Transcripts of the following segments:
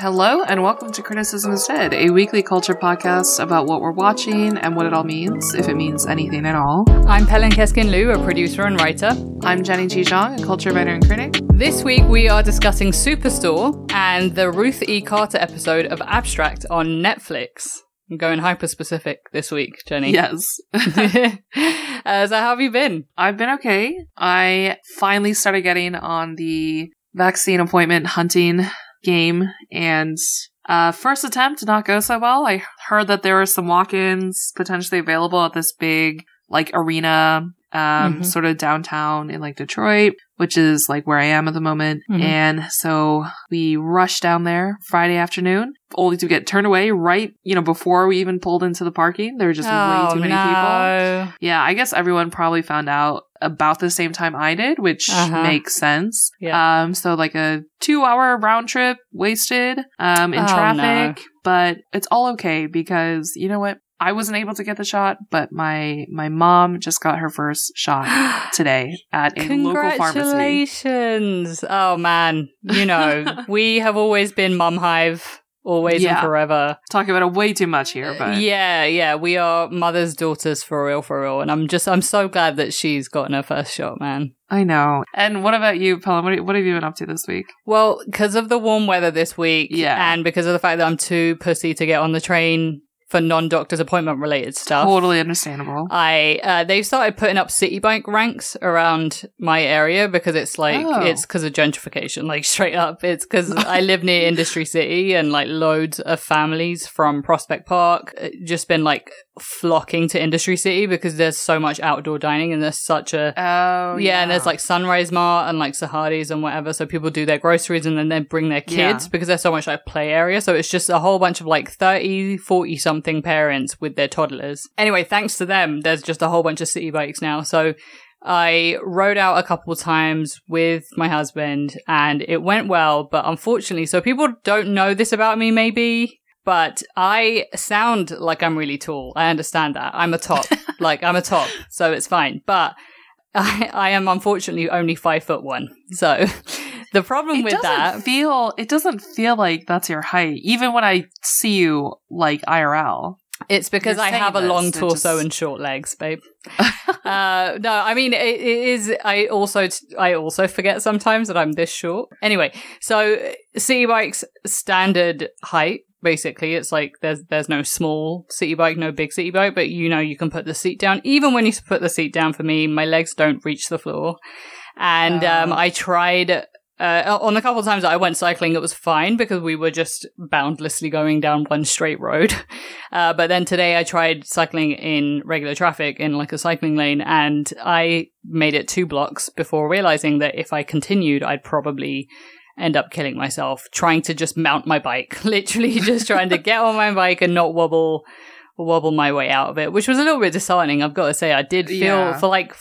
Hello, and welcome to Criticism is Dead, a weekly culture podcast about what we're watching and what it all means, if it means anything at all. I'm Pelin Keskin Liu, a producer and writer. I'm Jenny G. Zhang, a culture writer and critic. This week we are discussing Superstore and the Ruth E. Carter episode of Abstract on Netflix. I'm going hyper specific this week, Jenny. Yes. uh, so, how have you been? I've been okay. I finally started getting on the vaccine appointment hunting game and uh, first attempt did not go so well. I heard that there were some walk-ins potentially available at this big like arena um, Mhm. sort of downtown in like Detroit, which is like where I am at the moment. Mhm. And so we rushed down there Friday afternoon, only to get turned away right, you know, before we even pulled into the parking. There were just oh, way too many no. people. Yeah, I guess everyone probably found out about the same time I did, which Uh-huh. makes sense. Yeah. Um, so like a two hour round trip wasted, um, in Oh, traffic, but it's all okay because you know what? I wasn't able to get the shot, but my, my mom just got her first shot today at a local pharmacy. Congratulations. Oh man, you know, we have always been mum hive, always Yeah. and forever. Talking about it way too much here, but uh, Yeah, yeah, we are mothers, daughters for real, for real. And I'm just, I'm so glad that she's gotten her first shot, man. I know. And what about you, Pelin? What, what have you been up to this week? Well, because of the warm weather this week, Yeah. and because of the fact that I'm too pussy to get on the train for non-doctor's appointment related stuff. Totally understandable. I uh, they've started putting up Citi Bike ranks around my area because it's like Oh. it's because of gentrification, like straight up. It's because I live near Industry City and like loads of families from Prospect Park uh, just been like flocking to Industry City because there's so much outdoor dining and there's such a Oh, yeah, and there's like Sunrise Mart and like Sahadi's and whatever. So people do their groceries and then they bring their kids Yeah. because there's so much like play area. So it's just a whole bunch of like 30, 40 something parents with their toddlers. Anyway, thanks to them, there's just a whole bunch of Citi Bikes now. So I rode out a couple times with my husband and it went well, but unfortunately, so people don't know this about me maybe, but I sound like I'm really tall. I understand that. I'm a top. like I'm a top. So it's fine. But I, I am unfortunately only five foot one. So the problem it with doesn't that feel it doesn't feel like that's your height even when i see you like irl It's because You're I have a long torso just- and short legs, babe. uh, no, I mean it, it is. I also I also forget sometimes that I'm this short. Anyway, so Citi Bikes standard height. Basically, it's like there's there's no small Citi Bike, no big Citi Bike, but you know you can put the seat down. Even when you put the seat down, for me, my legs don't reach the floor, and um. I tried uh, on a couple of times that I went cycling, it was fine because we were just boundlessly going down one straight road. Uh, but then today I tried cycling in regular traffic in like a cycling lane and I made it two blocks before realizing that if I continued, I'd probably end up killing myself trying to just mount my bike. Literally just trying to get on my bike and not wobble wobble my way out of it, which was a little bit disheartening. I've got to say, I did feel Yeah. for like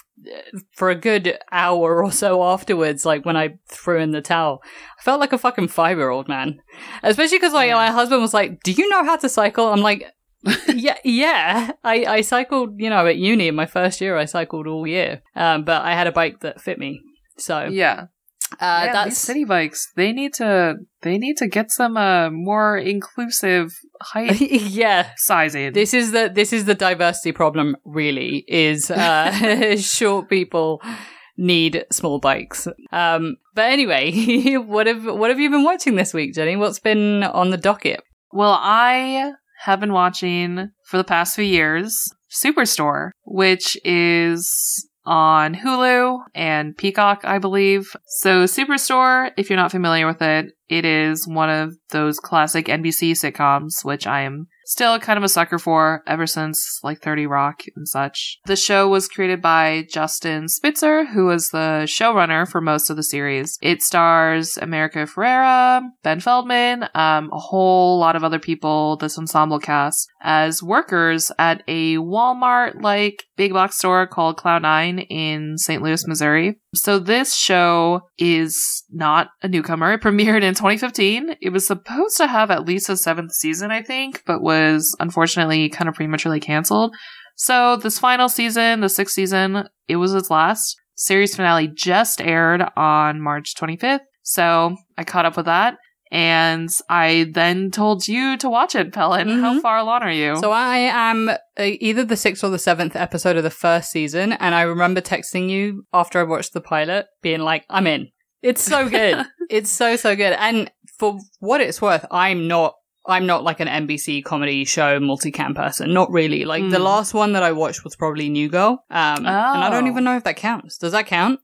for a good hour or so afterwards, like when I threw in the towel, I felt like a fucking five year old man. Especially because like Yeah. my husband was like, "Do you know how to cycle?" I'm like, "Yeah, yeah." I I cycled, you know, at uni in my first year. I cycled all year, um, but I had a bike that fit me. So yeah uh, Man, these Citi Bikes they need to they need to get some uh more inclusive height yeah. sizing This is the this is the diversity problem. Really, is uh, short people need small bikes. Um, but anyway, what have what have you been watching this week, Jenny? What's been on the docket? well i have been watching for the past few years superstore which is on hulu and peacock i believe so superstore if you're not familiar with it it is one of those classic nbc sitcoms which i am still kind of a sucker for ever since like 30 Rock and such. The show was created by Justin Spitzer, who was the showrunner for most of the series. It stars America Ferrera, Ben Feldman, um, a whole lot of other people, this ensemble cast, as workers at a Walmart like big box store called Cloud Nine in St. Louis, Missouri. So this show is not a newcomer. It premiered in 2015. It was supposed to have at least a seventh season, I think, but was unfortunately kind of prematurely canceled. So this final season, the sixth season, it was its last. Series finale just aired on March 25th. So I caught up with that. And I then told you to watch it, Pelin. How Mhm. far along are you? So I am uh, either the sixth or the seventh episode of the first season, and I remember texting you after I watched the pilot, being like, "I'm in. It's so good. it's so so good." And for what it's worth, I'm not. I'm not like an NBC comedy show multicam person. Not really. Like the Mm. last one that I watched was probably New Girl, um, and I don't Oh. even know if that counts. Does that count?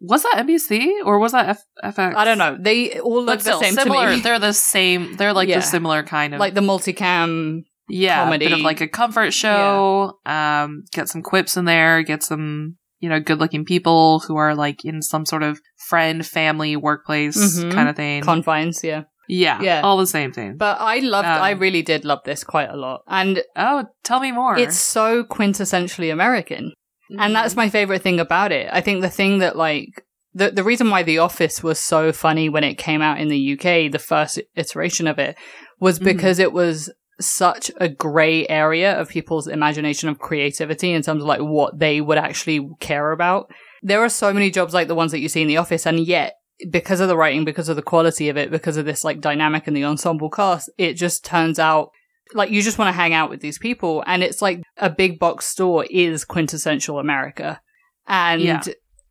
Was that NBC or was that F- FX? I don't know. They all look the same similar. to me. They're the same. They're like Yeah. the similar kind of like the multicam. yeah, a bit of like a comfort show. Um, get some quips in there. Get some you know good looking people who are like in some sort of friend, family, workplace Mhm. kind of thing. Confines, yeah. yeah, Yeah. all the same thing. But I loved, Um, I really did love this quite a lot. And oh, tell me more. it's so quintessentially American. And that's Mm-hmm. my favorite thing about it. I think the thing that like the the reason why The Office was so funny when it came out in the UK, the first iteration of it, was Mhm. because it was such a gray area of people's imagination of creativity in terms of like what they would actually care about. There are so many jobs like the ones that you see in The Office, and yet because of the writing, because of the quality of it, because of this like dynamic in the ensemble cast, it just turns out like you just want to hang out with these people and it's like a big box store is quintessential america. And Yeah.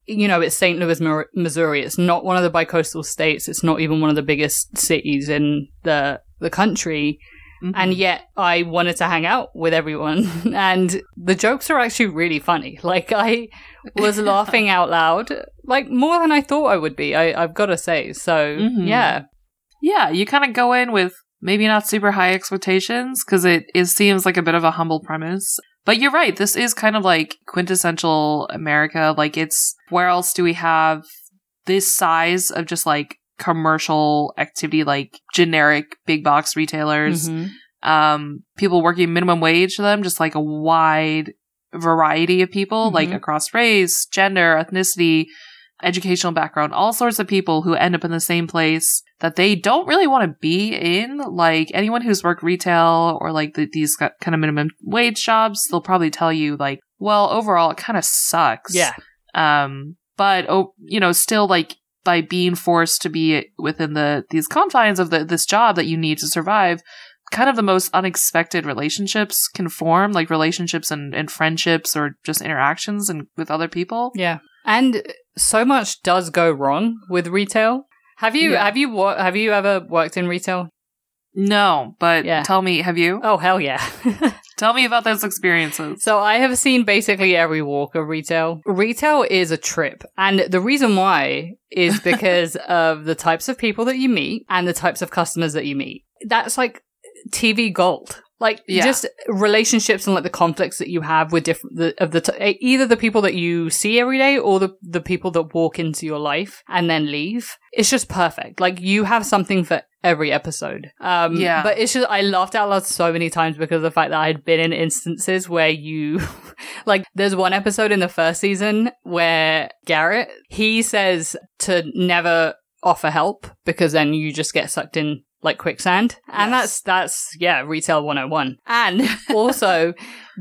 you know it's st louis missouri. It's not one of the bicoastal states. It's not even one of the biggest cities in the the country. Mhm. and yet i wanted to hang out with everyone. And the jokes are actually really funny. Like i was laughing out loud like more than i thought i would be I, i've got to say. So Mhm. yeah. Yeah, you kind of go in with maybe not super high expectations because it, it seems like a bit of a humble premise. But you're right. This is kind of like quintessential America. Like it's where else do we have this size of just like commercial activity, like generic big box retailers, Mhm. um, people working minimum wage to them, just like a wide variety of people, like Mhm. across race, gender, ethnicity, educational background, all sorts of people who end up in the same place that they don't really want to be in. Like anyone who's worked retail or like the, these kind of minimum wage jobs, they'll probably tell you like, well, overall, it kind of sucks. yeah Um, but oh, you know, still like by being forced to be within the these confines of the this job that you need to survive, kind of the most unexpected relationships can form, like relationships and, and friendships or just interactions and with other people. Yeah. And so much does go wrong with retail. Have you Yeah. have you have you ever worked in retail? No, but Yeah. tell me, have you? Oh hell yeah. Tell me about those experiences. so I have seen basically every walk of retail. Retail is a trip. And the reason why is because of the types of people that you meet and the types of customers that you meet. That's like TV gold. Like Yeah. just relationships and like the conflicts that you have with different the, of the t- either the people that you see every day or the the people that walk into your life and then leave. It's just perfect. Like you have something for every episode. Um, Yeah. But it's just I laughed out loud so many times because of the fact that I had been in instances where you, like, there's one episode in the first season where Garrett he says to never offer help because then you just get sucked in like quicksand. And Yes. that's, that's, yeah, retail 101. And also,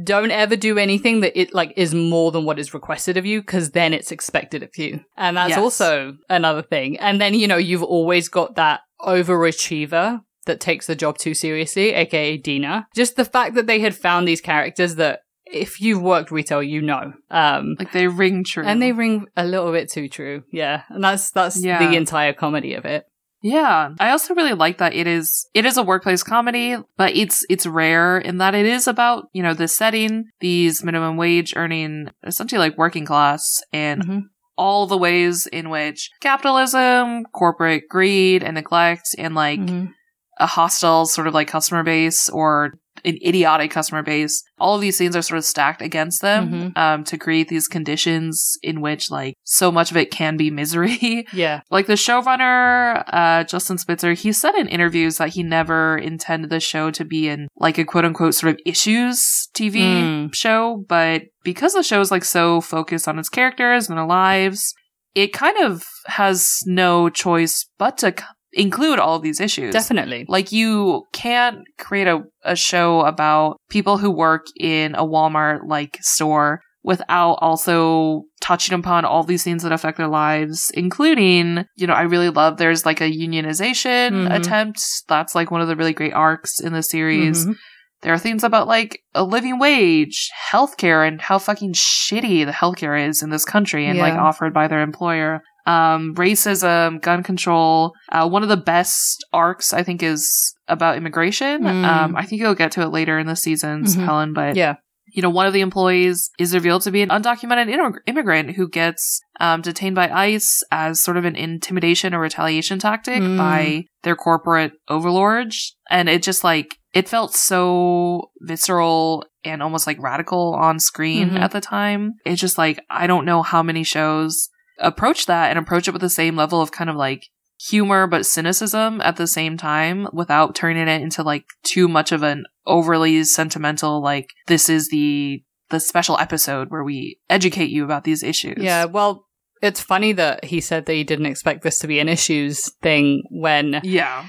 don't ever do anything that it like is more than what is requested of you because then it's expected of you. And that's Yes. also another thing. And then, you know, you've always got that overachiever that takes the job too seriously, aka Dina. Just the fact that they had found these characters that if you've worked retail, you know. Um, Like they ring true. and they ring a little bit too true. Yeah. And that's, that's Yeah. the entire comedy of it. Yeah. I also really like that it is it is a workplace comedy, but it's it's rare in that it is about, you know, this setting, these minimum wage earning essentially like working class and Mhm. all the ways in which capitalism, corporate greed and neglect and like Mhm. A hostile sort of like customer base or an idiotic customer base. All of these things are sort of stacked against them Mhm. um, to create these conditions in which like so much of it can be misery. Yeah. like the showrunner, uh, Justin Spitzer, he said in interviews that he never intended the show to be in like a quote unquote sort of issues TV Mm. show, but because the show is like so focused on its characters and their lives, it kind of has no choice but to include all of these issues. Definitely. Like you can't create a, a show about people who work in a Walmart like store without also touching upon all these things that affect their lives, including, you know, I really love there's like a unionization Mhm. attempt. That's like one of the really great arcs in the series. Mhm. There are things about like a living wage, healthcare, and how fucking shitty the healthcare is in this country and like offered by their employer. Um, racism, gun control. Uh, one of the best arcs I think is about immigration. Mm. Um, I think you'll get to it later in the seasons, Mhm. Pelin, but Yeah. you know, one of the employees is revealed to be an undocumented immig- immigrant who gets um, detained by ICE as sort of an intimidation or retaliation tactic Mm. by their corporate overlords. And it just like, it felt so visceral and almost like radical on screen Mhm. at the time. It's just like, I don't know how many shows approach that and approach it with the same level of kind of like humor but cynicism at the same time without turning it into like too much of an overly sentimental like this is the the special episode where we educate you about these issues. Yeah, well, it's funny that he said that he didn't expect this to be an issues thing when Yeah.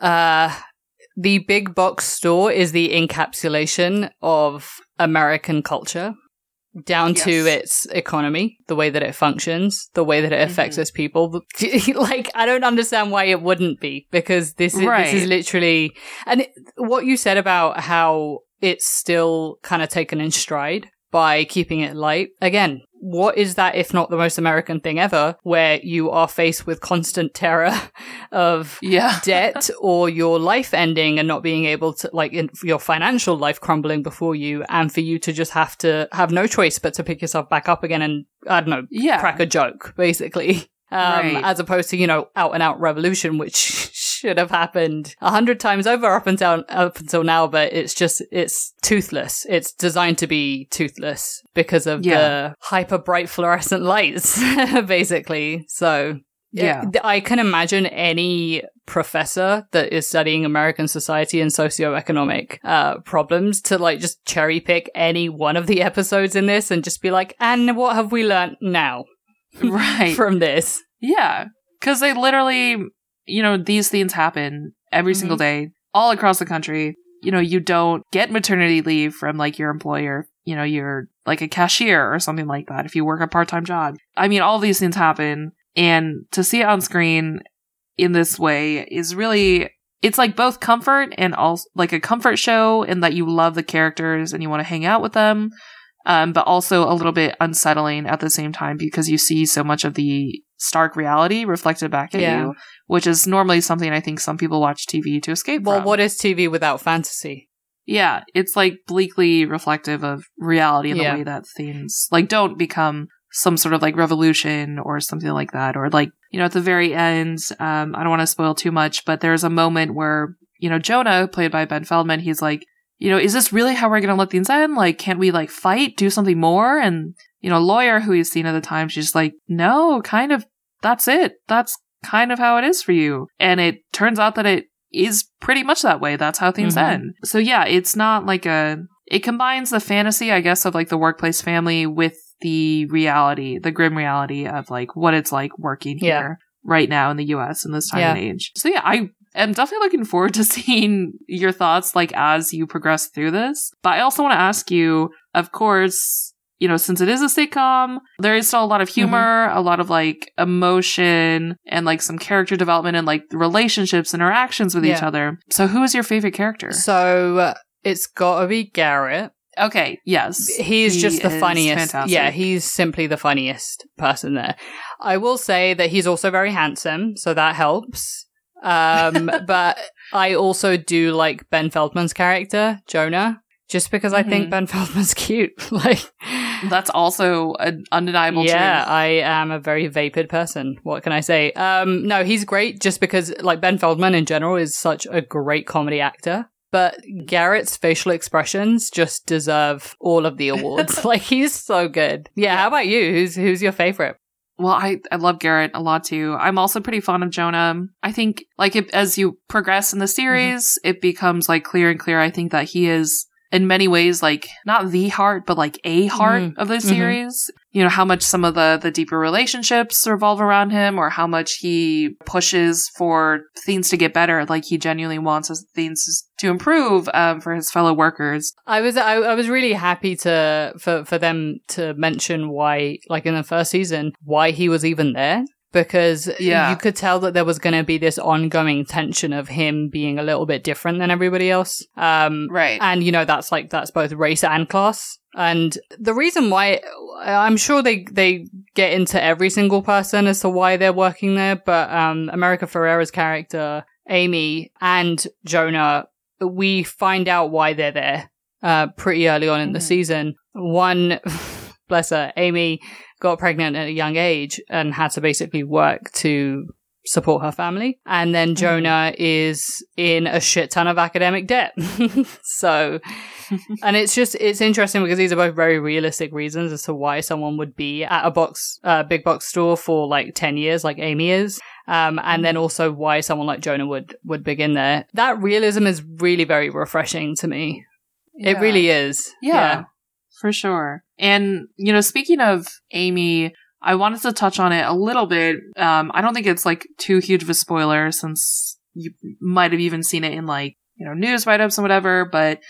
uh the big box store is the encapsulation of American culture down to its economy, the way that it functions, the way that it affects Mhm. its people. like I don't understand why it wouldn't be because this is this is literally and it, what you said about how it's still kind of taken in stride by keeping it light. Again, what is that if not the most American thing ever where you are faced with constant terror of Yeah. debt or your life ending and not being able to like in, your financial life crumbling before you and for you to just have to have no choice but to pick yourself back up again and i don't know Yeah. crack a joke basically um, Right. as opposed to you know out and out revolution which should have happened a hundred times over up until up until now but it's just it's toothless it's designed to be toothless because of Yeah. the hyper bright fluorescent lights basically so Yeah. I can imagine any professor that is studying American society and socioeconomic uh, problems to like just cherry pick any one of the episodes in this and just be like, and what have we learned now right. from this? Yeah. Cause they literally, you know, these things happen every Mhm. single day all across the country. You know, you don't get maternity leave from like your employer. You know, you're like a cashier or something like that if you work a part time job. I mean, all these things happen. And to see it on screen in this way is really, it's like both comfort and also like a comfort show in that you love the characters and you want to hang out with them. Um, but also a little bit unsettling at the same time because you see so much of the stark reality reflected back at Yeah. you, which is normally something I think some people watch TV to escape Well, from. what is TV without fantasy? Yeah, it's like bleakly reflective of reality in Yeah. the way that things like don't become some sort of like revolution or something like that. Or like, you know, at the very end, um, I don't want to spoil too much, but there's a moment where, you know, Jonah, played by Ben Feldman, he's like, you know, is this really how we're going to let things end? Like, can't we like fight, do something more? And, you know, lawyer who he's seen at the time, she's like, no, kind of, that's it. That's kind of how it is for you. And it turns out that it is pretty much that way. That's how things Mhm. end. So yeah, it's not like a, it combines the fantasy, I guess, of like the workplace family with the reality, the grim reality of like what it's like working Yeah. here right now in the US in this time Yeah. and age. So yeah, I am definitely looking forward to seeing your thoughts like as you progress through this. But I also want to ask you, of course, you know, since it is a sitcom, there is still a lot of humor, a lot of like emotion and like some character development and like relationships, interactions with each other. So who is your favorite character? So uh, it's got to be Garrett. Okay, yes. He's He just the funniest. fantastic. Yeah, he's simply the funniest person there. I will say that he's also very handsome, so that helps. Um, but I also do like Ben Feldman's character, Jonah, just because I think Mhm. Ben Feldman's cute. like, That's also an undeniable yeah, truth. I am a very vapid person. What can I say? Um, no, he's great just because, like, Ben Feldman in general is such a great comedy actor. But Garrett's facial expressions just deserve all of the awards. like, he's so good. Yeah, how about you? Who's who's your favorite? Well, I, I love Garrett a lot too. I'm also pretty fond of Jonah. I think like it, as you progress in the series, it becomes like clear and clear. I think that he is in many ways like not the heart, but like a heart Mhm. of the Mhm. series. You know, how much some of the the deeper relationships revolve around him or how much he pushes for things to get better. Like he genuinely wants us- things to improve um, for his fellow workers. I was I, I was really happy to for for them to mention why like in the first season why he was even there because Yeah. you could tell that there was going to be this ongoing tension of him being a little bit different than everybody else. Um Right. and you know that's like that's both race and class. And the reason why I'm sure they they get into every single person as to why they're working there, but um America Ferrera's character Amy and Jonah we find out why they're there uh, pretty early on in the Mhm. season. One, bless her, Amy got pregnant at a young age and had to basically work to support her family. And then Jonah is in a shit ton of academic debt. so, and it's just, it's interesting because these are both very realistic reasons as to why someone would be at a box, uh, big box store for like 10 years, like Amy is. Um, and then also why someone like Jonah would, would begin there. That realism is really very refreshing to me. It really is. Yeah, for sure. And, you know, speaking of Amy, I wanted to touch on it a little bit. Um, I don't think it's like too huge of a spoiler since you might have even seen it in like, you know, news write ups and whatever. But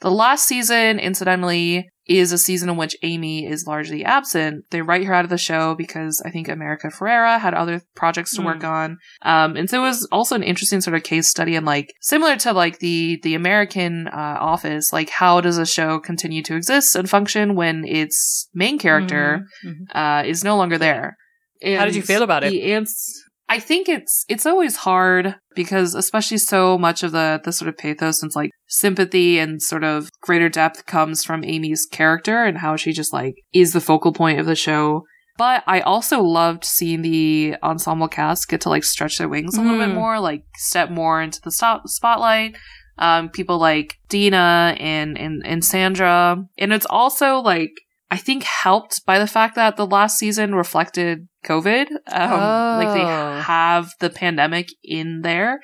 the last season, incidentally, is a season in which Amy is largely absent. They write her out of the show because I think America Ferrera had other projects to work on. Um, and so it was also an interesting sort of case study and like similar to like the, the American, uh, office, like how does a show continue to exist and function when its main character, Mhm. uh, is no longer there. How did you feel about it? the ans- I think it's it's always hard because especially so much of the the sort of pathos and like sympathy and sort of greater depth comes from Amy's character and how she just like is the focal point of the show. But I also loved seeing the ensemble cast get to like stretch their wings a little bit Mm. more, like step more into the stop- spotlight. Um, people like Dina and, and, and Sandra. And it's also like, I think helped by the fact that the last season reflected COVID. Um, like they Oh. have the pandemic in there,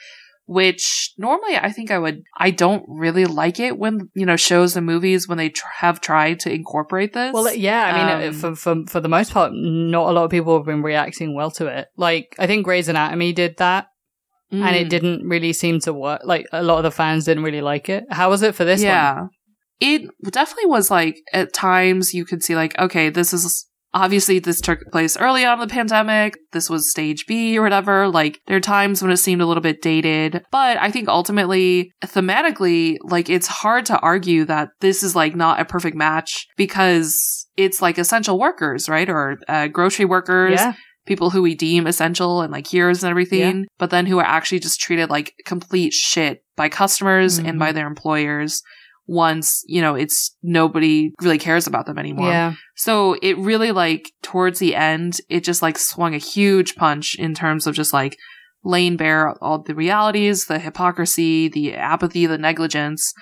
which normally I think I would, I don't really like it when, you know, shows and movies when they tr- have tried to incorporate this. Well, yeah, I mean, Um, for, for for the most part, not a lot of people have been reacting well to it. Like, I think Grey's Anatomy did that, and it Mm. didn't really seem to work. Like, a lot of the fans didn't really like it. How was it for this yeah. one? It definitely was like at times you could see like, okay, this is obviously this took place early on in the pandemic. This was stage B or whatever. Like there are times when it seemed a little bit dated, but I think ultimately thematically, like it's hard to argue that this is like not a perfect match because it's like essential workers, right? Or uh, grocery workers Yeah, people who we deem essential and like heroes and everything, but then who are actually just treated like complete shit by customers and Mhm. by their employers once, you know, it's nobody really cares about them anymore. yeah, So it really like towards the end, it just like swung a huge punch in terms of just like laying bare all the realities, the hypocrisy, the apathy, the negligence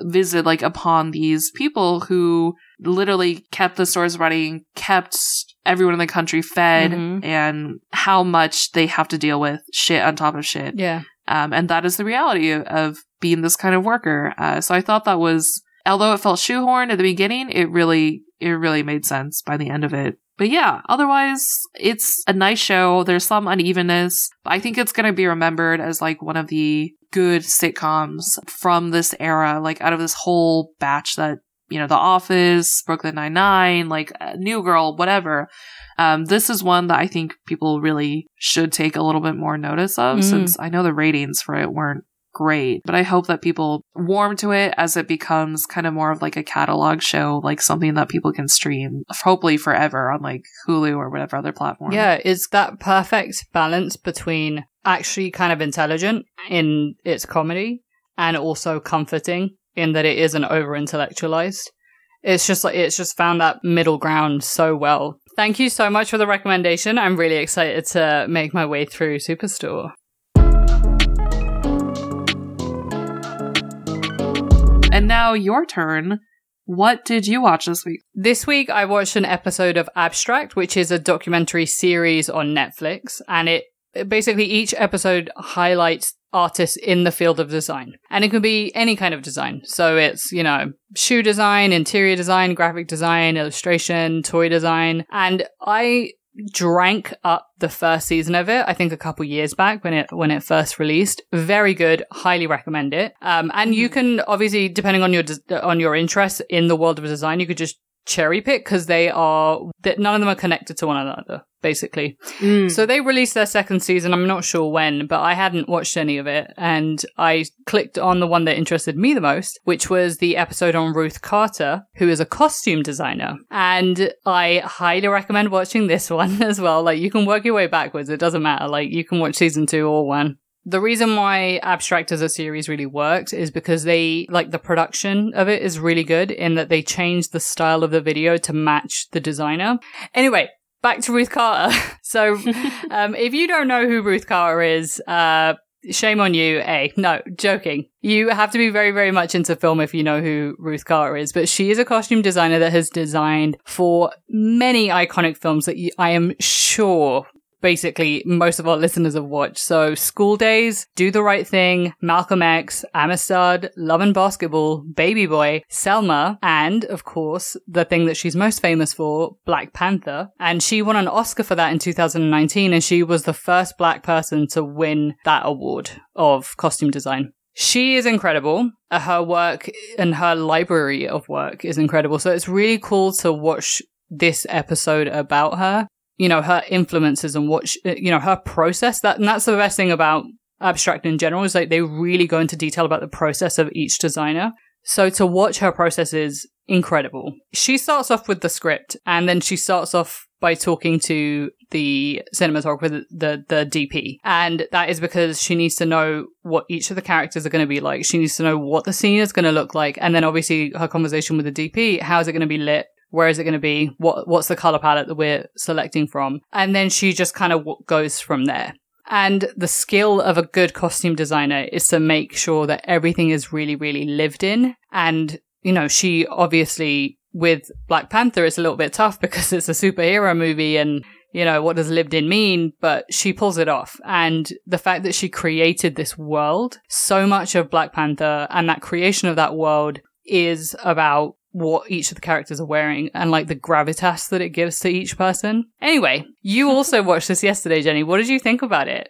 visited like upon these people who literally kept the stores running, kept everyone in the country fed, Mhm. and how much they have to deal with shit on top of shit. yeah. Um, and that is the reality of being this kind of worker. Uh, so I thought that was, although it felt shoehorned at the beginning, it really, it really made sense by the end of it. But yeah, otherwise, it's a nice show. There's some unevenness, but I think it's going to be remembered as like one of the good sitcoms from this era, like out of this whole batch that, you know, The Office, Brooklyn Nine-Nine, like uh, New Girl, whatever. Um, this is one that I think people really should take a little bit more notice of Mm. since I know the ratings for it weren't great, but I hope that people warm to it as it becomes kind of more of like a catalog show, like something that people can stream, hopefully forever on like Hulu or whatever other platform. Yeah, it's that perfect balance between actually kind of intelligent in its comedy and also comforting in that it isn't over intellectualized. It's just like it's just found that middle ground so well. Thank you so much for the recommendation. I'm really excited to make my way through Superstore. And now your turn. What did you watch this week? This week, I watched an episode of Abstract, which is a documentary series on Netflix, and it basically each episode highlights artists in the field of design. And it can be any kind of design. So it's, you know, shoe design, interior design, graphic design, illustration, toy design. And I drank up the first season of it. I think a couple years back when it when it first released. Very good. Highly recommend it. Um, and you can obviously, depending on your on your interest in the world of design, you could just cherry pick because they are that none of them are connected to one another basically. Mm. so they released their second season i'm not sure when but i hadn't watched any of it and i clicked on the one that interested me the most which was the episode on ruth carter who is a costume designer. And i highly recommend watching this one as well. Like you can work your way backwards it doesn't matter. Like you can watch season two or one the reason why Abstract as a series really worked is because they, like, the production of it is really good in that they changed the style of the video to match the designer. Anyway, back to Ruth Carter. so, um, if you don't know who Ruth Carter is, uh, shame on you. A no, joking. You have to be very, very much into film if you know who Ruth Carter is. But she is a costume designer that has designed for many iconic films that you, I am sure basically most of our listeners have watched. So School Daze, Do the Right Thing, Malcolm X, Amistad, Love and Basketball, Baby Boy, Selma, and of course, the thing that she's most famous for, Black Panther. And she won an Oscar for that in 2019 and she was the first black person to win that award of costume design. She is incredible. Uh, Her work and her library of work is incredible. So it's really cool to watch this episode about her you know, her influences and what, she, uh, you know, her process. That, and that's the best thing about abstract in general is like they really go into detail about the process of each designer. So to watch her process is incredible. She starts off with the script and then she starts off by talking to the cinematographer, the, the, the DP. And that is because she needs to know what each of the characters are going to be like. She needs to know what the scene is going to look like. And then obviously her conversation with the DP, how is it going to be lit? Where is it going to be? What what's the color palette that we're selecting from? And then she just kind of goes from there. And the skill of a good costume designer is to make sure that everything is really, really lived in. And, you know, she obviously with Black Panther, it's a little bit tough because it's a superhero movie and, you know, what does lived in mean? But she pulls it off. And the fact that she created this world, so much of Black Panther and that creation of that world is about what each of the characters are wearing and like the gravitas that it gives to each person. Anyway, you also watched this yesterday, Jenny. What did you think about it?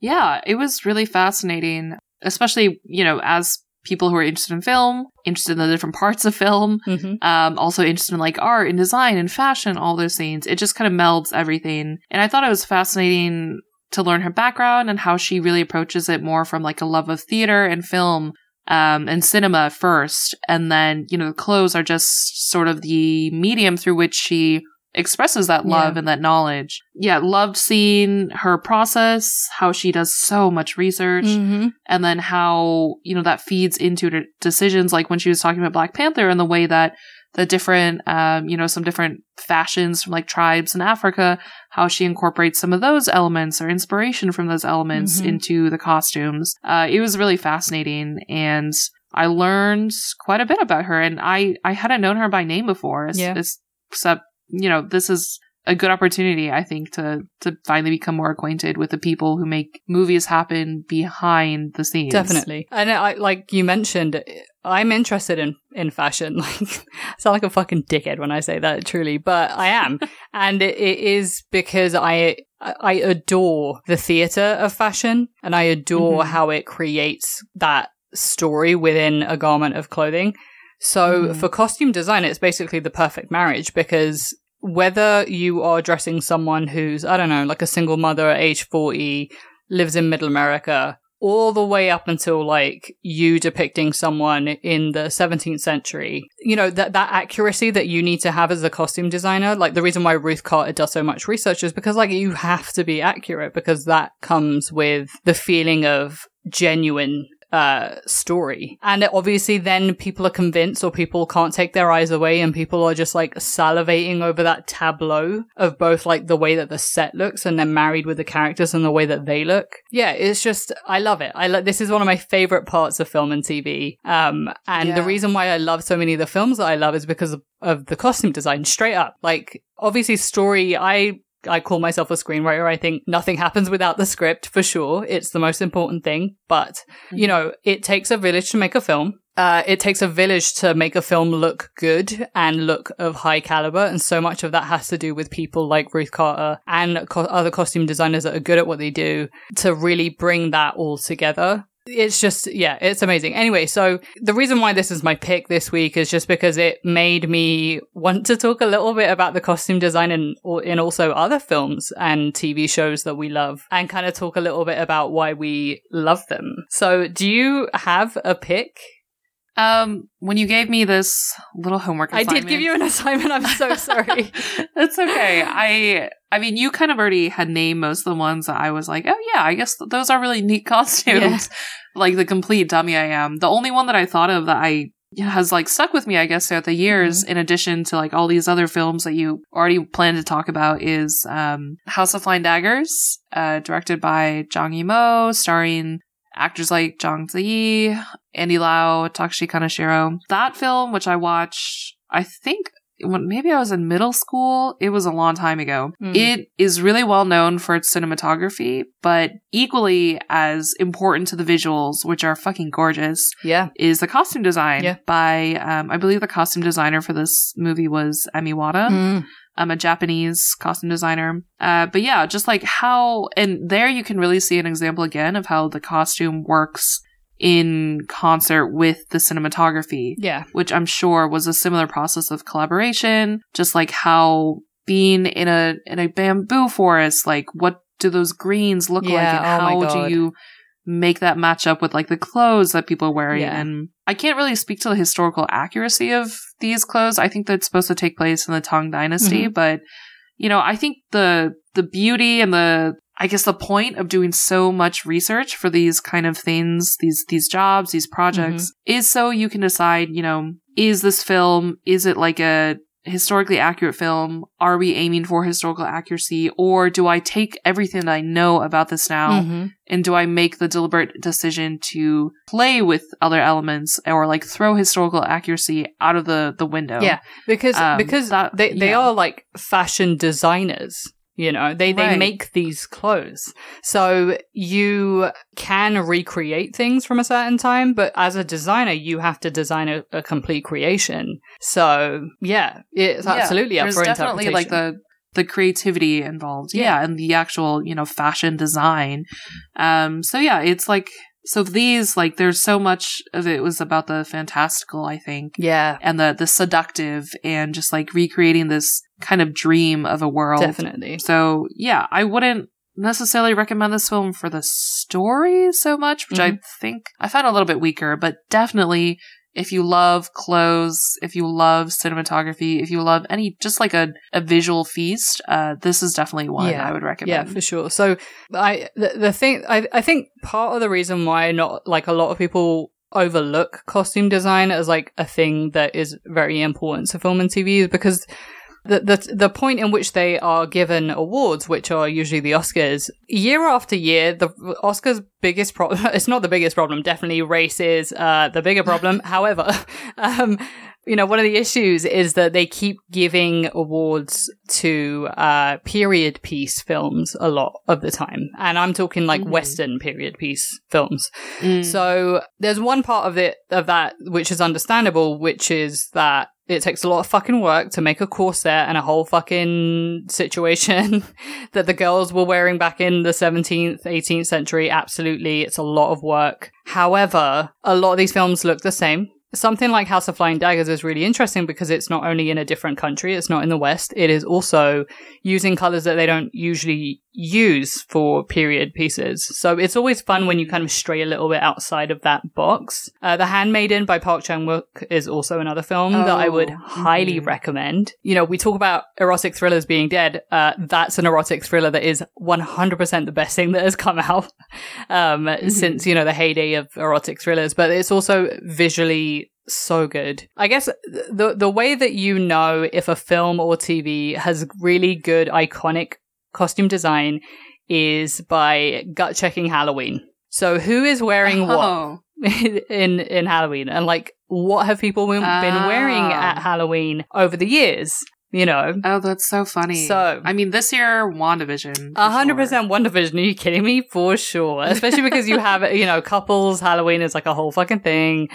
Yeah, it was really fascinating, especially, you know, as people who are interested in film, interested in the different parts of film, Mm-hmm. um, also interested in like art and design and fashion, all those things. It just kind of melds everything. And I thought it was fascinating to learn her background and how she really approaches it more from like a love of theater and film um, and cinema first. And then, you know, the clothes are just sort of the medium through which she expresses that love Yeah. and that knowledge. Yeah, loved seeing her process, how she does so much research Mm-hmm. and then how you know that feeds into her decisions like when she was talking about black panther and the way that the different um you know some different fashions from like tribes in africa how she incorporates some of those elements or inspiration from those elements Mhm. into the costumes uh it was really fascinating and i learned quite a bit about her and i i hadn't known her by name before Yeah. It's- except you know this is a good opportunity, I think, to to finally become more acquainted with the people who make movies happen behind the scenes. Definitely. And I, like you mentioned, I'm interested in, in fashion. Like, I sound like a fucking dickhead when I say that, truly, but I am. and it, it is because I, I adore the theater of fashion and I adore Mhm. how it creates that story within a garment of clothing. So Mhm. for costume design, it's basically the perfect marriage because whether you are dressing someone who's, I don't know, like a single mother at age 40, lives in middle America, all the way up until like you depicting someone in the 17th century, you know, that, that accuracy that you need to have as a costume designer. Like the reason why Ruth Carter does so much research is because like you have to be accurate because that comes with the feeling of genuine uh story. And obviously then people are convinced or people can't take their eyes away and people are just like salivating over that tableau of both like the way that the set looks and then married with the characters and the way that they look. Yeah it's just i love it. I lo- this is one of my favorite parts of film and tv um and the reason why i love so many of the films that i love is because of, of the costume design straight up. Like obviously story i I call myself a screenwriter. I think nothing happens without the script for sure. It's the most important thing. But, you know, it takes a village to make a film. Uh, it takes a village to make a film look good and look of high caliber. And so much of that has to do with people like Ruth Carter and co- other costume designers that are good at what they do to really bring that all together. It's just, yeah, it's amazing. Anyway, so the reason why this is my pick this week is just because it made me want to talk a little bit about the costume design in, in also other films and TV shows that we love and kind of talk a little bit about why we love them. So do you have a pick? Um, when you gave me this little homework, I did give you an assignment. I'm so sorry. it's okay. I, I mean, you kind of already had named most of the ones that I was like, oh yeah, I guess th- those are really neat costumes. Yeah. Like the complete dummy I am. The only one that I thought of that I has like stuck with me, I guess, throughout the years, mm-hmm. in addition to like all these other films that you already planned to talk about, is um, House of Flying Daggers, uh, directed by Zhang Yimou, starring actors like Zhang Ziyi, Andy Lau, Takashi Kaneshiro. That film, which I watched, I think when maybe I was in middle school, it was a long time ago. Mm. It is really well known for its cinematography, but equally as important to the visuals, which are fucking gorgeous. Yeah. Is the costume design yeah. by, um, I believe the costume designer for this movie was Emi Wada. Mm. I'm a Japanese costume designer. Uh, but yeah, just like how, and there you can really see an example again of how the costume works in concert with the cinematography. Yeah. Which I'm sure was a similar process of collaboration, just like how being in a, in a bamboo forest, like what do those greens look yeah, like and oh how do you make that match up with like the clothes that people are wearing yeah. and I can't really speak to the historical accuracy of these clothes. I think that's supposed to take place in the Tang Dynasty, mm-hmm. but you know, I think the the beauty and the I guess the point of doing so much research for these kind of things, these these jobs, these projects mm-hmm. is so you can decide, you know, is this film is it like a historically accurate film? Are we aiming for historical accuracy? Or do I take everything that I know about this now mm-hmm. and do I make the deliberate decision to play with other elements or like throw historical accuracy out of the, the window? Yeah. Because, um, because that, they, they yeah. are like fashion designers. You know, they, right. they make these clothes. So you can recreate things from a certain time, but as a designer, you have to design a, a complete creation. So yeah, it's absolutely yeah, up for definitely like the, the creativity involved. Yeah. yeah. And the actual, you know, fashion design. Um, so yeah, it's like, so these, like, there's so much of it was about the fantastical, I think. Yeah. And the, the seductive and just like recreating this kind of dream of a world. Definitely. So yeah, I wouldn't necessarily recommend this film for the story so much, which mm-hmm. I think I found a little bit weaker, but definitely if you love clothes, if you love cinematography, if you love any just like a, a visual feast, uh, this is definitely one yeah. I would recommend. Yeah, for sure. So I the, the thing I I think part of the reason why not like a lot of people overlook costume design as like a thing that is very important to film and TV is because the, the the point in which they are given awards, which are usually the Oscars, year after year, the Oscars' biggest problem, it's not the biggest problem, definitely race is uh, the bigger problem. However, um, you know, one of the issues is that they keep giving awards to uh, period piece films a lot of the time. And I'm talking like mm-hmm. Western period piece films. Mm. So there's one part of it, of that, which is understandable, which is that it takes a lot of fucking work to make a corset and a whole fucking situation that the girls were wearing back in the 17th, 18th century. Absolutely. It's a lot of work. However, a lot of these films look the same something like House of Flying Daggers is really interesting because it's not only in a different country, it's not in the West, it is also using colors that they don't usually use for period pieces. So it's always fun when you kind of stray a little bit outside of that box. Uh, the Handmaiden by Park Chan-wook is also another film oh, that I would oh, highly mm-hmm. recommend. You know, we talk about erotic thrillers being dead. Uh, that's an erotic thriller that is 100% the best thing that has come out um, mm-hmm. since, you know, the heyday of erotic thrillers. But it's also visually so good. I guess the the way that you know if a film or TV has really good iconic costume design is by gut checking Halloween. So who is wearing oh. what in in Halloween and like what have people been, oh. wearing at Halloween over the years? you know. Oh, that's so funny. So- I mean, this year, WandaVision. A hundred percent WandaVision. Are you kidding me? For sure. Especially because you have, you know, couples Halloween is like a whole fucking thing.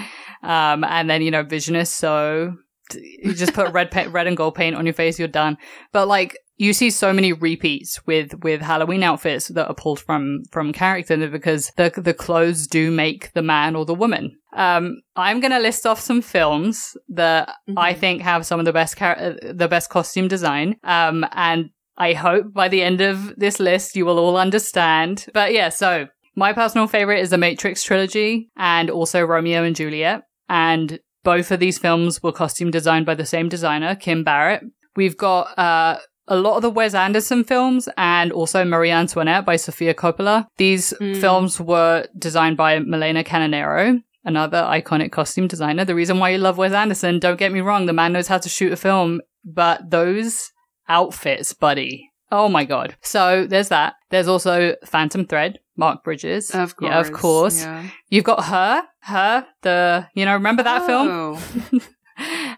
Um, and then, you know, Vision is so, you just put red paint, red and gold paint on your face, you're done. But like, you see so many repeats with, with Halloween outfits that are pulled from, from character because the, the clothes do make the man or the woman. Um, I'm gonna list off some films that I Mhm. think have some of the best char- the best costume design. Um, and I hope by the end of this list you will all understand. But yeah, so my personal favorite is the Matrix trilogy and also Romeo and Juliet. And both of these films were costume designed by the same designer, Kim Barrett. We've got uh, a lot of the Wes Anderson films and also Marie Antoinette by Sofia Coppola. These Mm. films were designed by Milena Canonero, another iconic costume designer. The reason why you love Wes Anderson, don't get me wrong, the man knows how to shoot a film, but those outfits, buddy. Oh my god. So there's that. There's also Phantom Thread, Mark Bridges. Of course. Yeah, of course. yeah. You've got her, her, the, you know, remember that film?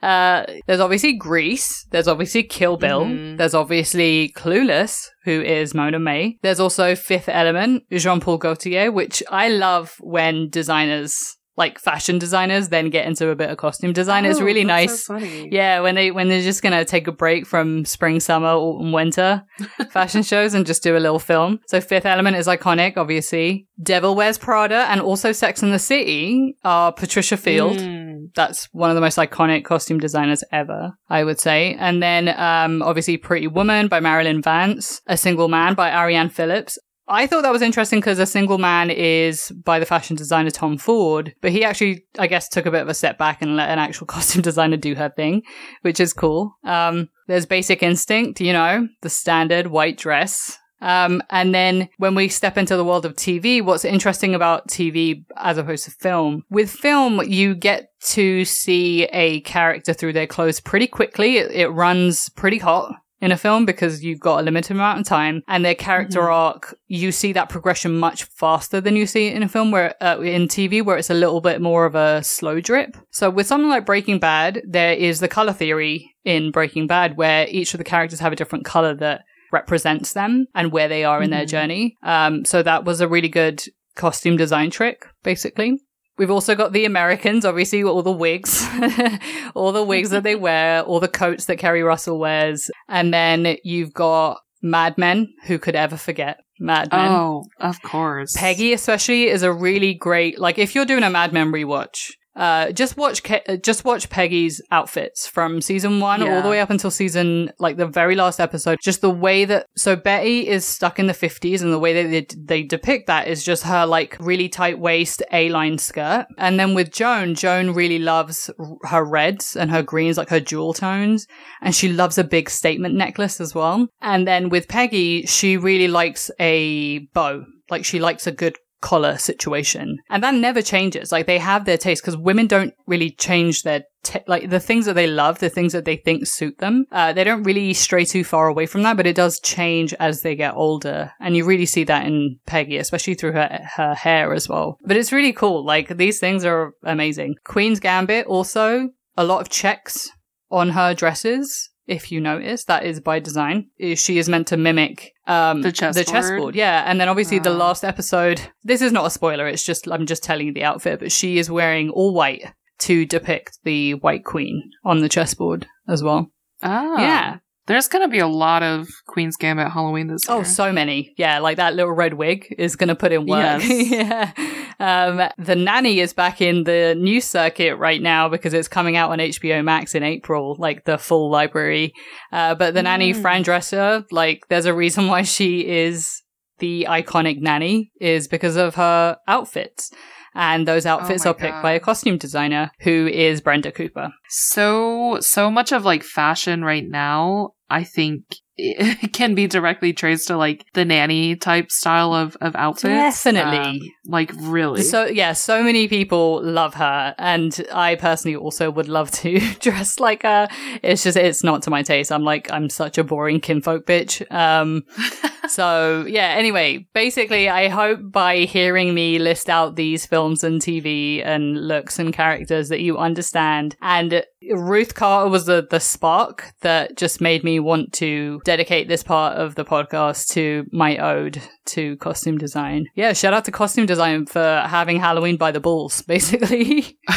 Uh, there's obviously Grease. There's obviously Kill Bill. Mhm. There's obviously Clueless, who is Mona May. There's also Fifth Element, Jean Paul Gaultier, which I love when designers, like fashion designers, then get into a bit of costume design. it's Oh, really that's nice. so. Yeah, when they when they're just gonna take a break from spring, summer, autumn, winter fashion shows and just do a little film. So Fifth Element is iconic, obviously. Devil Wears Prada and also Sex and the City are Patricia Field. Mm. That's one of the most iconic costume designers ever, I would say. And then um obviously Pretty Woman by Marilyn Vance, A Single Man by Arianne Phillips. I thought that was interesting because A Single Man is by the fashion designer Tom Ford, but he actually, I guess, took a bit of a step back and let an actual costume designer do her thing, which is cool. Um, there's Basic Instinct, you know, the standard white dress. Um, and then when we step into the world of TV, what's interesting about TV as opposed to film, with film, you get to see a character through their clothes pretty quickly. It, it runs pretty hot in a film because you've got a limited amount of time and their character Mhm. arc, you see that progression much faster than you see it in a film where, uh, in TV where it's a little bit more of a slow drip. So with something like Breaking Bad, there is the color theory in Breaking Bad where each of the characters have a different color that represents them and where they are in their Mhm. journey. Um, so that was a really good costume design trick, basically. We've also got the Americans, obviously, all the wigs, all the wigs that they wear, all the coats that Keri Russell wears. And then you've got Mad Men, who could ever forget Mad Men? Oh, of course. Peggy, especially, is a really great, like, if you're doing a Mad Men rewatch, uh, just watch, Ke- uh, just watch Peggy's outfits from season one all the way up until season, like the very last episode. Just the way that, so Betty is stuck in the 50s and the way that they, they depict that is just her like really tight waist A-line skirt. And then with Joan, Joan really loves r- her reds and her greens, like her jewel tones. And she loves a big statement necklace as well. And then with Peggy, she really likes a bow. Like she likes a good collar situation. And that never changes. Like they have their taste because women don't really change their t- like the things that they love, the things that they think suit them. Uh, they don't really stray too far away from that, but it does change as they get older. And you really see that in Peggy, especially through her, her hair as well. But it's really cool. Like these things are amazing. Queen's Gambit also a lot of checks on her dresses. If you notice, that is by design. She is meant to mimic um, The The chessboard? chessboard, yeah. And then obviously the last episode. This is not a spoiler. It's just I'm just telling you the outfit. But she is wearing all white to depict the White Queen on the chessboard as well. Oh. Yeah. There's going to be a lot of Queen's Gambit Halloween this year. Oh, so many. Yeah, like that little red wig is going to put in work. Yes. yeah. Um, the Nanny is back in the news circuit right now because it's coming out on HBO Max in April, like the full library. Uh, but the Nanny, Mm. Fran Drescher, like there's a reason why she is the iconic Nanny is because of her outfits. And those outfits my are picked God. by a costume designer who is Brenda Cooper. so so much of like fashion right now i think it can be directly traced to like the nanny type style of of outfits Definitely. Um, like really So yeah, so many people love her, and I personally also would love to dress like her. It's just it's not to my taste. I'm like I'm such a boring kinfolk bitch. Um, so yeah, anyway, basically I hope by hearing me list out these films and TV and looks and characters that you understand. And Ruth Carter was the, the spark that just made me want to dedicate this part of the podcast to my ode to costume design. Yeah, shout out to costume design for having Halloween by the balls, basically.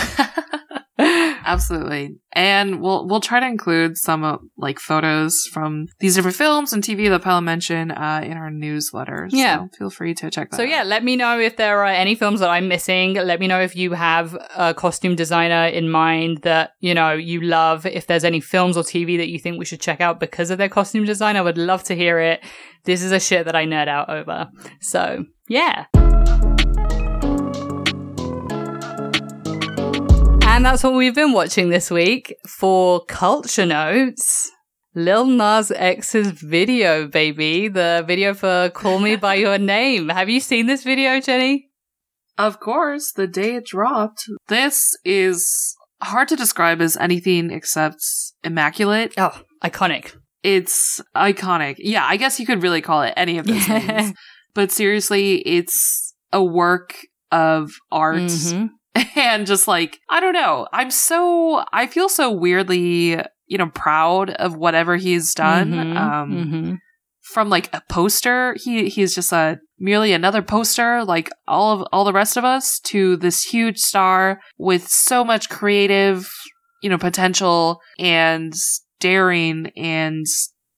Absolutely. And we'll we'll try to include some uh, like photos from these different films and TV that Pelin mentioned uh, in our newsletter. Yeah. So feel free to check that So out. yeah, let me know if there are any films that I'm missing. Let me know if you have a costume designer in mind that, you know, you love. If there's any films or TV that you think we should check out because of their costume design, I would love to hear it. This is a shit that I nerd out over. So, yeah. And that's what we've been watching this week for Culture Notes. Lil Nas X's video, baby. The video for Call Me By Your Name. Have you seen this video, Jenny? Of course, the day it dropped. This is hard to describe as anything except immaculate. Oh, iconic. It's iconic. Yeah, I guess you could really call it any of those things. But seriously, it's a work of art Mhm. and just like I don't know. I'm so I feel so weirdly, you know, proud of whatever he's done. Mhm. Um Mhm. from like a poster, he he's just a merely another poster like all of all the rest of us to this huge star with so much creative, you know, potential and daring and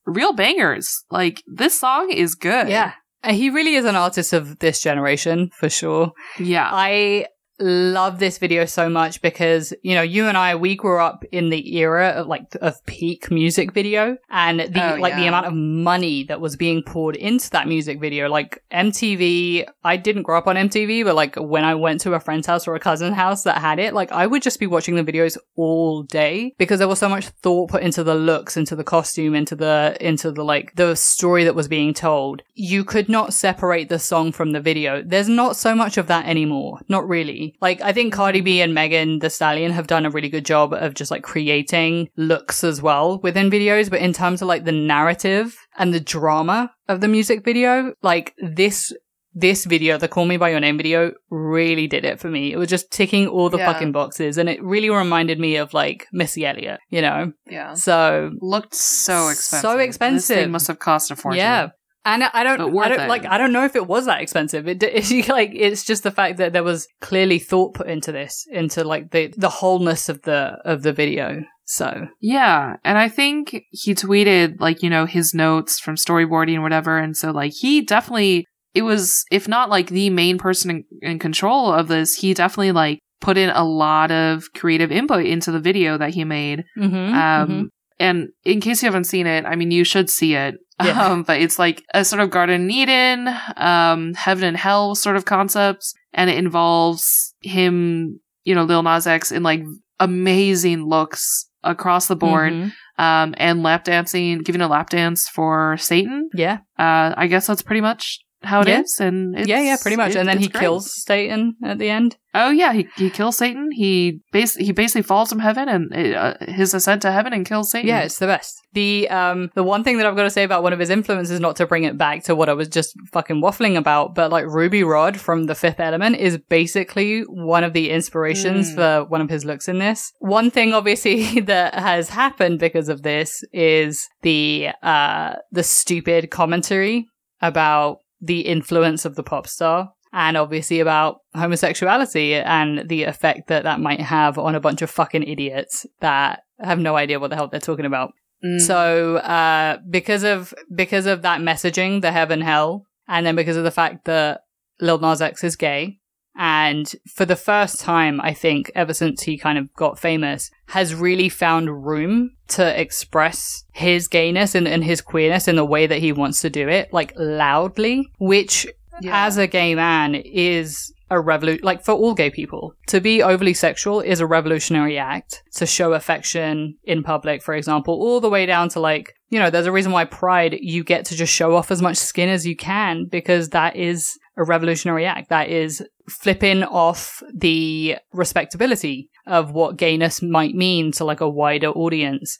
real bangers. Like this song is good. Yeah. Uh, He really is an artist of this generation, for sure. Yeah. I love this video so much because you know you and I we grew up in the era of like of peak music video and the Oh, like the amount of money that was being poured into that music video. Like MTV I didn't grow up on MTV but like when I went to a friend's house or a cousin's house that had it like I would just be watching the videos all day because there was so much thought put into the looks into the costume into the into the like the story that was being told. You could not separate the song from the video. There's not so much of that anymore. Not really like I think Cardi B and Megan Thee Stallion have done a really good job of just like creating looks as well within videos but in terms of like the narrative and the drama of the music video like this this video, the Call Me By Your Name video, really did it for me. It was just ticking all the Yeah. fucking boxes and it really reminded me of like Missy Elliott, you know? yeah. So, Looked so expensive. So This expensive. thing must have cost a fortune. yeah. And I don't, I don't it. like, I don't know if it was that expensive. It, it like, it's just the fact that there was clearly thought put into this, into like the, the wholeness of the, of the video. So, Yeah, and I think he tweeted like, you know, his notes from storyboarding and whatever, and so like he definitely it was if not like the main person in, in control of this, he definitely like put in a lot of creative input into the video that he made. mhm, Um mhm. And in case you haven't seen it, I mean you should see it. Yeah. Um but it's like a sort of Garden Eden, um heaven and hell sort of concepts and it involves him, you know, Lil Nas X in like amazing looks across the board Mhm. um, and lap dancing, giving a lap dance for Satan. yeah, Uh, I guess that's pretty much how it is. Yeah. And it's, yeah, yeah, pretty much. it- and then he great. kills Satan at the end. Oh yeah, he he kills Satan. He bas- he basically falls from heaven and uh, his ascent to heaven and kills Satan. Yeah, it's the best. The um the one thing that I've got to say about one of his influences, not to bring it back to what I was just fucking waffling about, but like Ruby Rhod from The Fifth Element is basically one of the inspirations Mm. for one of his looks in this. One thing obviously that has happened because of this is the uh the stupid commentary about the influence of the pop star. And obviously about homosexuality and the effect that that might have on a bunch of fucking idiots that have no idea what the hell they're talking about. Mm. So, uh, because of, because of that messaging, the heaven hell, and then because of the fact that Lil Nas X is gay, and for the first time, I think, ever since he kind of got famous, has really found room to express his gayness and, and his queerness in the way that he wants to do it, like loudly, which Yeah. as a gay man is a revolution like for all gay people to be overly sexual is a revolutionary act to show affection in public for example all the way down to like you know there's a reason why pride you get to just show off as much skin as you can because that is a revolutionary act that is flipping off the respectability of what gayness might mean to like a wider audience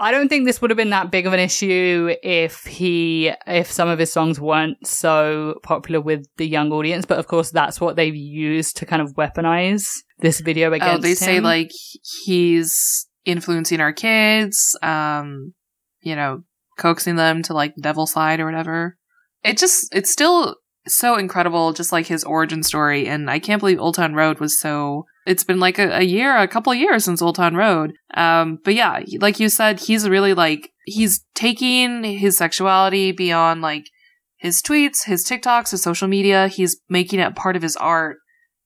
I don't think this would have been that big of an issue if he, if some of his songs weren't so popular with the young audience. But of course, that's what they've used to kind of weaponize this video against. Oh, they say like he's influencing our kids, um, you know, coaxing them to like the devil side or whatever. It just, it's still so incredible, just like his origin story. And I can't believe Old Town Road was so, it's been like a, a year, a couple of years since Old Town Road. Um, but yeah, like you said, he's really like, he's taking his sexuality beyond like his tweets, his TikToks, his social media. He's making it part of his art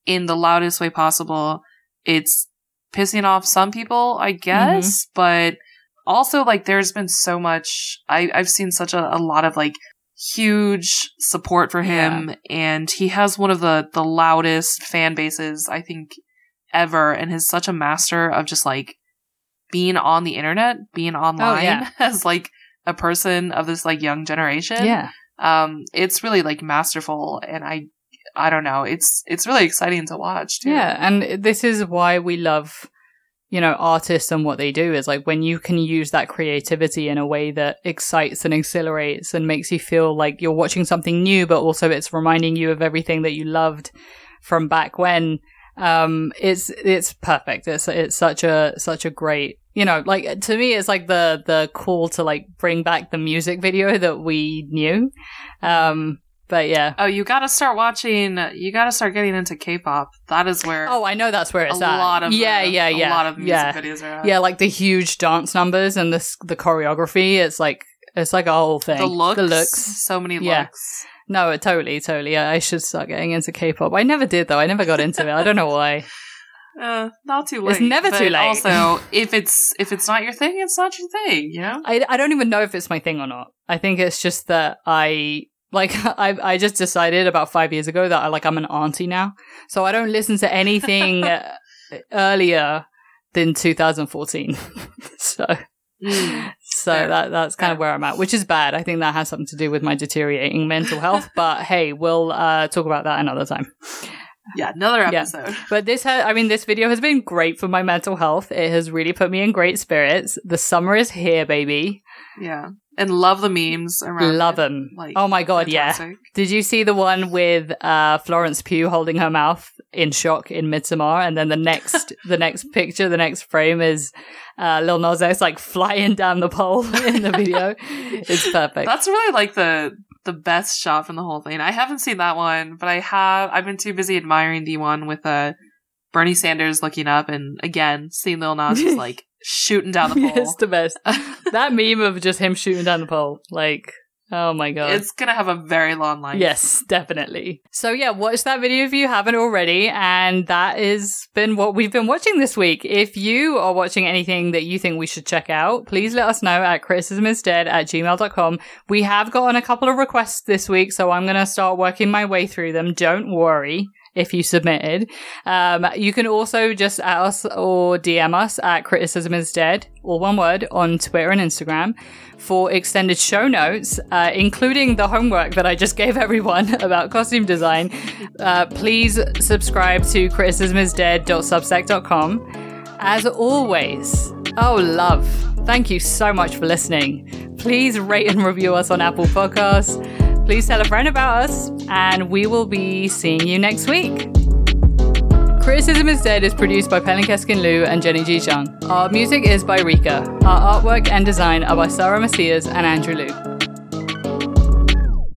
in the loudest way possible. It's pissing off some people, I guess, but also like there's been so much I, I've seen such a, a lot of like huge support for him and he has one of the the loudest fan bases I think ever and is such a master of just like being on the internet, being online yeah. as like a person of this like young generation yeah. um it's really like masterful and i i don't know it's it's really exciting to watch too Yeah, and this is why we love, you know, artists and what they do is like when you can use that creativity in a way that excites and exhilarates and makes you feel like you're watching something new, but also it's reminding you of everything that you loved from back when. Um, it's it's perfect. It's it's such a such a great, you know, like to me, it's like the the call to like bring back the music video that we knew. Um, but yeah. oh you gotta start watching you gotta start getting into k-pop that is where Oh, I know that's where a it's at. lot of yeah, the- yeah, yeah, a lot of music yeah. videos are at. Yeah, like the huge dance numbers and the the choreography. It's like it's like a whole thing. the looks the looks. so many Yeah. looks No, it totally, totally. I should start getting into K-pop. I never did though. I never got into it. I don't know why. uh not too late It's never but too late. also if it's if it's not your thing it's not your thing you know I I don't even know if it's my thing or not. I think it's just that I like I I just decided about five years ago that I like I'm an auntie now, so I don't listen to anything uh, earlier than 2014. so. Mm. So that that's kind of where I'm at, which is bad. I think that has something to do with my deteriorating mental health. But hey, we'll uh, talk about that another time. yeah another Yeah. episode But this, ha- I mean, this video has been great for my mental health. It has really put me in great spirits. The summer is here, baby. yeah and love the memes around Love it. them. Like, oh my god, yeah. Did you see the one with uh, Florence Pugh holding her mouth in shock in Midsommar, and then the next, the next picture, the next frame is uh, Lil Nas X like flying down the pole in the video. it's perfect. That's really like the the best shot from the whole thing. I haven't seen that one, but I have. I've been too busy admiring the one with uh, Bernie Sanders looking up and again seeing Lil Nas just like shooting down the pole. it's the best. that meme of just him shooting down the pole, like, oh my god. It's gonna have a very long life. Yes, definitely. So yeah, watch that video if you haven't already. And that has been what we've been watching this week. If you are watching anything that you think we should check out, please let us know at criticismisdead at gmail.com. We have gotten a couple of requests this week, so I'm going to start working my way through them. Don't worry. If you submitted, um, you can also just at us or DM us at criticism is dead, all one word, on Twitter and Instagram for extended show notes, uh, including the homework that I just gave everyone about costume design. Uh, please subscribe to criticismisdead.substack.com. As always, oh, love, thank you so much for listening. Please rate and review us on Apple Podcasts. Please tell a friend about us, and we will be seeing you next week. Criticism is Dead is produced by Pelin Keskin Liu and Jenny Ji Our music is by Rika. Our artwork and design are by Sarah Macias and Andrew Liu.